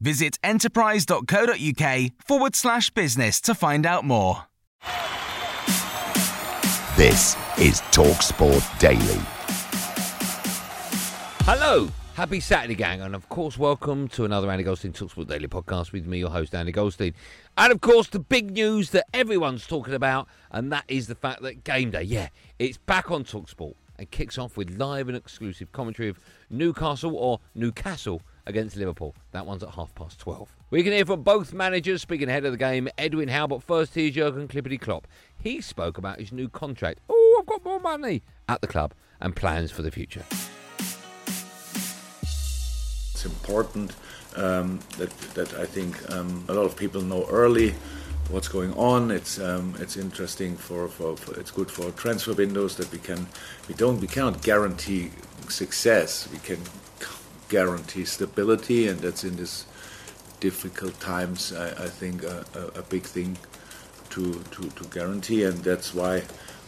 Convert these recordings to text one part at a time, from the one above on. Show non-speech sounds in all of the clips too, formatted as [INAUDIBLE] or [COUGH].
Visit enterprise.co.uk forward slash business to find out more. This is TalkSport Daily. Hello, happy Saturday, gang, and of course, welcome to another Andy Goldstein Talksport Daily podcast with me, your host, Andy Goldstein. And of course, the big news that everyone's talking about, and that is the fact that Game Day, yeah, it's back on Talksport and kicks off with live and exclusive commentary of Newcastle or Newcastle against Liverpool. That one's at half past 12. We can hear from both managers speaking ahead of the game. Eddie Howe, but first here's Jurgen Clippity Klopp. He spoke about his new contract. Oh, I've got more money at the club and plans for the future. It's important um, that that I think um, a lot of people know early what's going on. It's um, it's interesting for, for, for, it's good for transfer windows that we can we don't we cannot guarantee success. We can guarantee stability, and that's in these difficult times. I, I think a, a, big thing to, to to guarantee, and that's why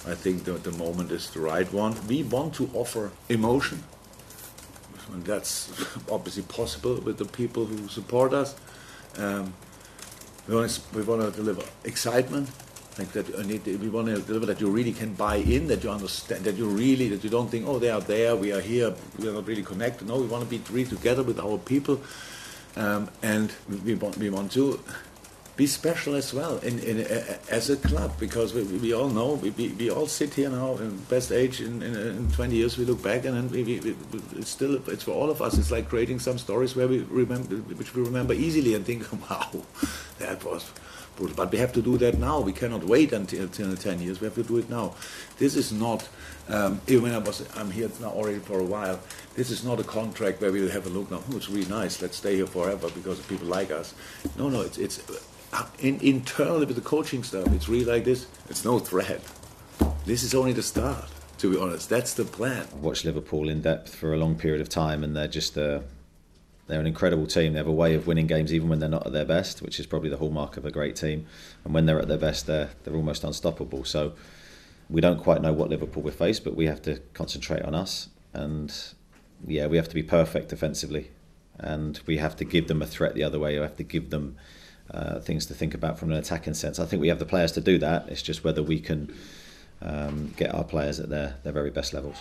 I think the, the moment is the right one. We want to offer emotion and that's [LAUGHS] obviously possible with the people who support us. Um, we want to deliver excitement, like that. we want to deliver that you really can buy in, that you understand, that you really, that you don't think, oh, they are there, we are here, we are not really connected. No, we want to be really together with our people, um, and we want, we want to be special as well in, in, uh, as a club because we, we all know we, we, we, all sit here now in best age in, in, in 20 years we look back and then we, we, it's still it's for all of us it's like creating some stories where we remember which we remember easily and think [LAUGHS] wow that was but we have to do that now we cannot wait until, until 10 years we have to do it now this is not um, even when I was I'm here now already for a while this is not a contract where we'll have a look now oh, it's really nice let's stay here forever because people like us no no it's it's in, internally with the coaching staff, it's really like this. It's no threat. This is only the start. To be honest, that's the plan. I've watched Liverpool in depth for a long period of time, and they're just a they're an incredible team. They have a way of winning games even when they're not at their best, which is probably the hallmark of a great team. And when they're at their best, they're they're almost unstoppable. So we don't quite know what Liverpool will face, but we have to concentrate on us. And yeah, we have to be perfect defensively, and we have to give them a threat the other way. We have to give them uh, things to think about from an attacking sense. I think we have the players to do that. It's just whether we can um, get our players at their, their very best levels.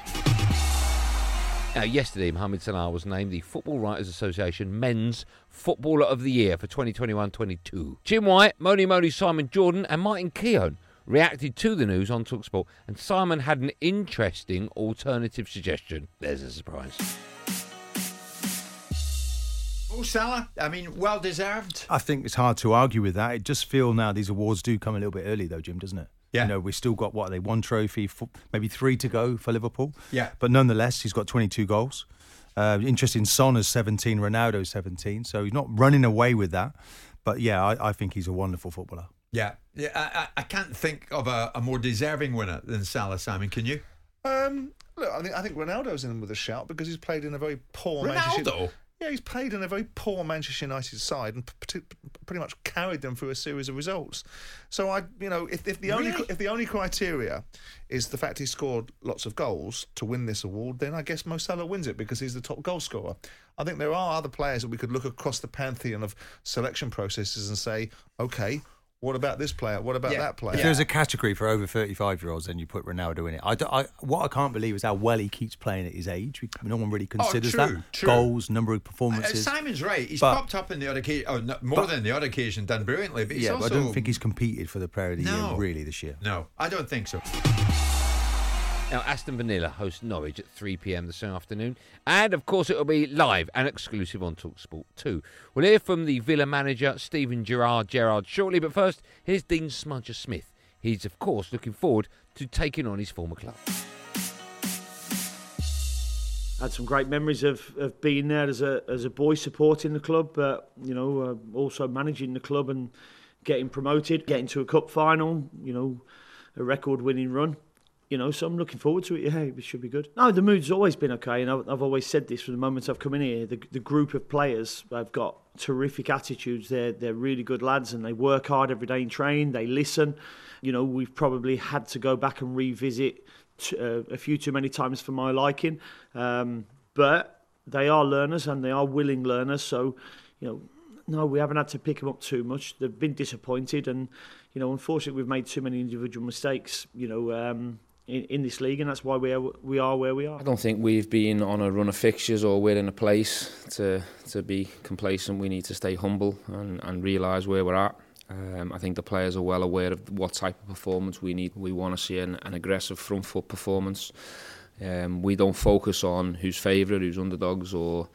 Uh, yesterday, Mohamed Salah was named the Football Writers Association Men's Footballer of the Year for 2021-22. Jim White, Moni Moni, Simon Jordan, and Martin Keown reacted to the news on Talksport, and Simon had an interesting alternative suggestion. There's a surprise. Mo Salah, I mean, well deserved. I think it's hard to argue with that. It just feel now these awards do come a little bit early, though, Jim, doesn't it? Yeah. You know, we still got what they one trophy, maybe three to go for Liverpool. Yeah. But nonetheless, he's got 22 goals. Uh, interesting, Son is 17, Ronaldo 17, so he's not running away with that. But yeah, I, I think he's a wonderful footballer. Yeah, yeah. I, I can't think of a, a, more deserving winner than Salah. Simon, can you? Um, look, I think I think Ronaldo's in with a shout because he's played in a very poor Ronaldo. Manchester yeah, he's played in a very poor Manchester United side and pretty much carried them through a series of results. So I, you know, if, if the really? only if the only criteria is the fact he scored lots of goals to win this award, then I guess Mo Salah wins it because he's the top goal scorer. I think there are other players that we could look across the pantheon of selection processes and say, okay, What about this player? What about Yeah. that player? If there's a category for over 35 year olds, then you put Ronaldo in it. I, I- what I can't believe is how well he keeps playing at his age. We- No one really considers Oh, true, that. true. Goals, number of Uh, performances. Simon's right. He's But- popped up in the odd occasion, oh, no, more But- than the odd occasion, done brilliantly. But he's yeah, also but I don't think he's competed for the Player of the No. Year really this year. No, I don't think so. Now, Aston Villa host Norwich at 3 pm this afternoon. And, of course, it'll be live and exclusive on Talksport 2. We'll hear from the Villa manager, Stephen Gerrard Gerrard, shortly. But first, here's Dean Smudger Smith. He's, of course, looking forward to taking on his former club. had some great memories of, of being there as a as a boy supporting the club, but you know uh, also managing the club and getting promoted, getting to a cup final, you know, a record winning run. You know, so I'm looking forward to it. Yeah, it should be good. No, the mood's always been okay, and I've, I've always said this from the moment I've come in here. The, the group of players have got terrific attitudes. They're they're really good lads, and they work hard every day in train. They listen. You know, we've probably had to go back and revisit t- uh, a few too many times for my liking. Um, but they are learners and they are willing learners. So, you know, no, we haven't had to pick them up too much. They've been disappointed, and you know, unfortunately, we've made too many individual mistakes. You know. Um, in, in this league, and that's why we are we are where we are. I don't think we've been on a run of fixtures or we're in a place to to be complacent. We need to stay humble and, and realise where we're at. Um, I think the players are well aware of what type of performance we need. We want to see an, an aggressive front foot performance. Um, we don't focus on who's favourite, who's underdogs, or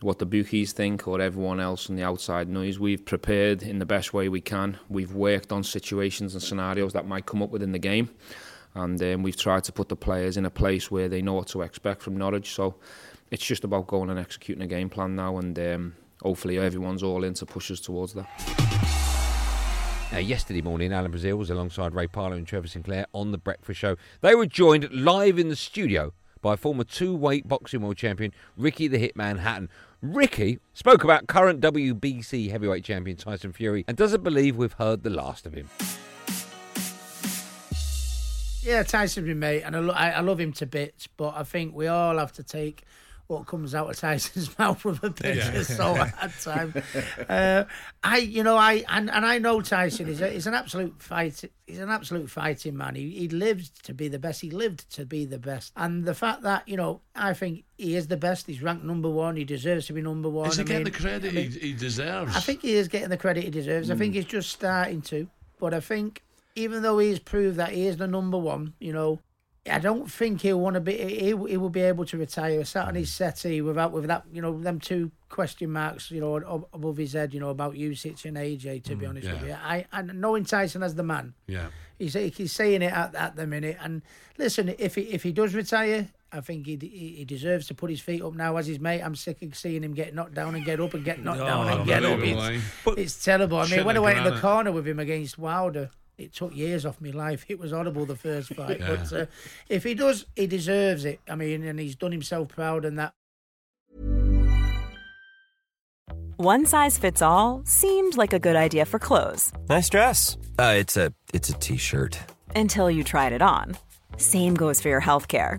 what the bookies think, or everyone else in the outside noise. We've prepared in the best way we can. We've worked on situations and scenarios that might come up within the game, and um, we've tried to put the players in a place where they know what to expect from Norwich. So it's just about going and executing a game plan now, and um, hopefully everyone's all in to push us towards that. Now, yesterday morning, Alan Brazil was alongside Ray Parlour and Trevor Sinclair on The Breakfast Show. They were joined live in the studio by former two weight boxing world champion Ricky the Hitman Hatton. Ricky spoke about current WBC heavyweight champion Tyson Fury and doesn't believe we've heard the last of him. Yeah, Tyson's my mate, and I, lo- I, I love him to bits, but I think we all have to take what comes out of Tyson's [LAUGHS] mouth with a pinch Yeah. of salt at time. Uh, I, you know, I and, and I know Tyson is he's an absolute fight. He's an absolute fighting man. He he lived to be the best. He lived to be the best. And the fact that you know, I think he is the best. He's ranked number one. He deserves to be number one. Is he I getting mean- the credit I mean, he, he deserves? I think he is getting the credit he deserves. I think Mm. he's just starting to. But I think even though he's proved that he is the number one, you know, I don't think he'll want to be. He, he will be able to retire sat on his settee without with that, you know, them two question marks, you know, above his head, you know, about Usyk and AJ. To be Mm, honest yeah. with you, I and knowing Tyson as the man, Yeah. he's he's saying it at, at the minute. And listen, if he if he does retire, I think he he deserves to put his feet up now as his mate. I'm sick of seeing him get knocked down and get up and get knocked down Oh, and get up. It's, it's terrible. I mean, Shit when I like went in the corner with him against Wilder, it took years off my life. It was horrible the first [LAUGHS] fight, Yeah. but uh, if he does, he deserves it. I mean, and he's done himself proud, and that. One size fits all seemed like a good idea for clothes Nice dress. Uh, it's a it's a t-shirt. until you tried it on. Same goes for your healthcare.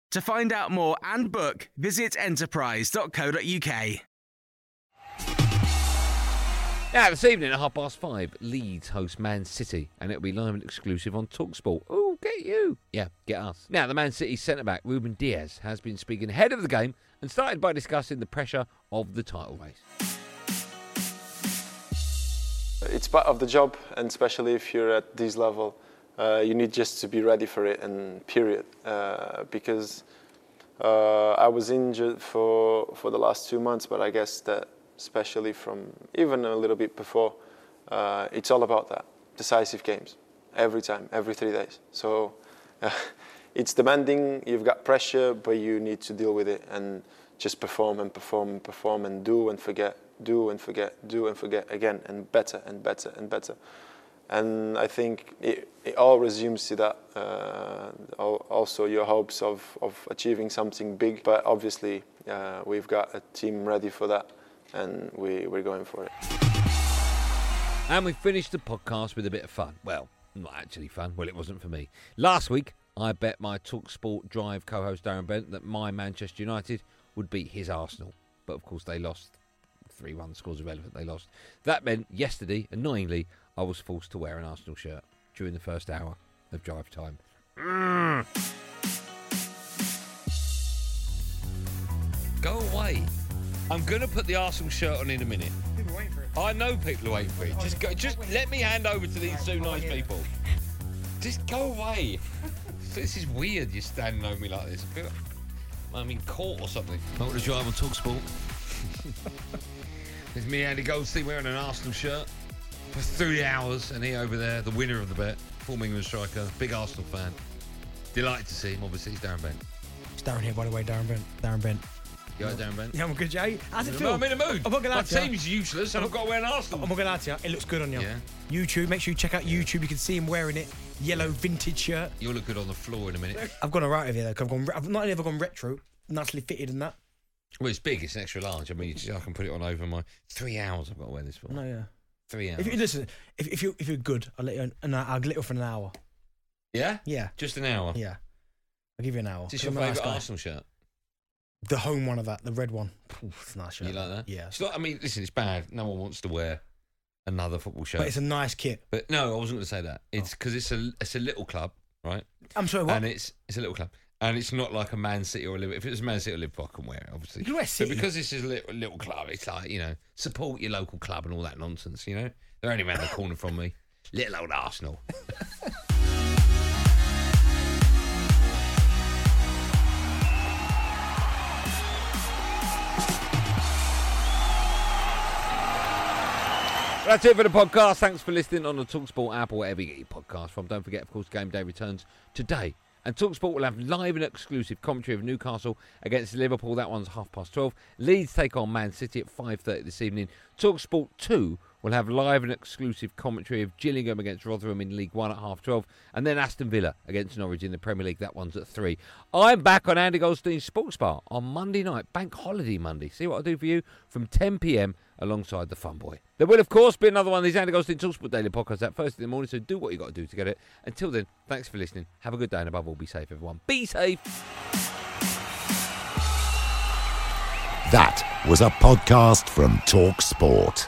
To find out more and book, visit enterprise.co.uk. Now, this evening at half past five, Leeds host Man City, and it'll be live and exclusive on Talksport. Oh, get you. Yeah, get us. Now, the Man City centre back, Ruben Dias, has been speaking ahead of the game and started by discussing the pressure of the title race. It's part of the job, and especially if you're at this level, you need just to be ready for it, and period. Uh, because uh, I was injured for, for the last two months, but I guess that especially from even a little bit before, uh, it's all about that decisive games every time, every three days. So [LAUGHS] it's demanding. You've got pressure, but you need to deal with it and just perform and perform and perform and do and forget, do and forget, do and forget again and better and better and better. And I think it, it all resumes to that. Uh, also, your hopes of, of achieving something big, but obviously, uh, we've got a team ready for that and we, we're going for it. And we finished the podcast with a bit of fun. Well, not actually fun. Well, it wasn't for me. Last week, I bet my Talksport Drive co host Darren Bent that my Manchester United would beat his Arsenal. But of course, they lost 3 1. Scores irrelevant. They lost. That meant yesterday, annoyingly, I was forced to wear an Arsenal shirt during the first hour of drive time. Mm. Go away. I'm going to put the Arsenal shirt on in a minute. People waiting for it. I know people are waiting for it. Just go. Just let me hand over to these two nice people. Just go away. [LAUGHS] this is weird. You're standing over me like this. I feel like I'm in court or something. Welcome to Drive on Talksport. [LAUGHS] There's me, Andy Goldstein, wearing an Arsenal shirt for three hours, and he over there, the winner of the bet, former England striker, big Arsenal fan. Delighted to see him. Obviously, he's Darren Bent. It's Darren here, by the way. Darren Bent. Darren Bent. You right, Darren Bent? Yeah, I'm good, Jay. How's it feel? I'm in the mood. I'm not gonna My lie to you. team's useless, and I've got to wear an Arsenal. I'm not gonna lie to you. It looks good on you. Yeah. YouTube. Make sure you check out YouTube. You can see him wearing it. Yellow vintage shirt. You'll look good on the floor in a minute. I've gone alright with you though. I've gone. I've not only ever gone retro, nicely fitted and that. Well, it's big. It's an extra large. I mean, you just- I can put it on over my three hours. I've got to wear this for. No, yeah. Three hours. If you listen, if, if you if you're good, I'll let you. And I'll let you for an hour. yeah. Yeah. Just an hour. Yeah. I'll give you an hour. Is this 'cause your I'm a nice favourite guy. Arsenal shirt? The home one of that, the red one. Oof, it's a nice shirt. You like that? Yeah. It's not. I mean, listen, it's bad. No one wants to wear another football shirt. But it's a nice kit. But no, I wasn't going to say that. It's oh. because it's a it's a little club, right? I'm sorry, what? And it's it's a little club, and it's not like a Man City or a Liverpool. If it was Man City or Liverpool, I can wear it, obviously. You wear But because this is a little, little club, it's like you know, support your local club and all that nonsense. You know, they're only around the corner from me. Little old Arsenal. [LAUGHS] That's it for the podcast. Thanks for listening on the Talksport app or wherever you get your podcast from. Don't forget, of course, Game Day returns today. And Talksport will have live and exclusive commentary of Newcastle against Liverpool. That one's half past 12. Leeds take on Man City at 5.30 this evening. Talksport 2 will have live and exclusive commentary of Gillingham against Rotherham in League 1 at half 12. And then Aston Villa against Norwich in the Premier League. That one's at 3. I'm back on Andy Goldstein's Sports Bar on Monday night, Bank Holiday Monday. See what I do for you from 10pm alongside the Fun Boy. There will, of course, be another one of these Andy Goldstein Talksport Daily podcasts at first in the morning, so do what you got to do to get it. Until then, thanks for listening. Have a good day, and above all, be safe, everyone. Be safe. That was a podcast from Talk Sport.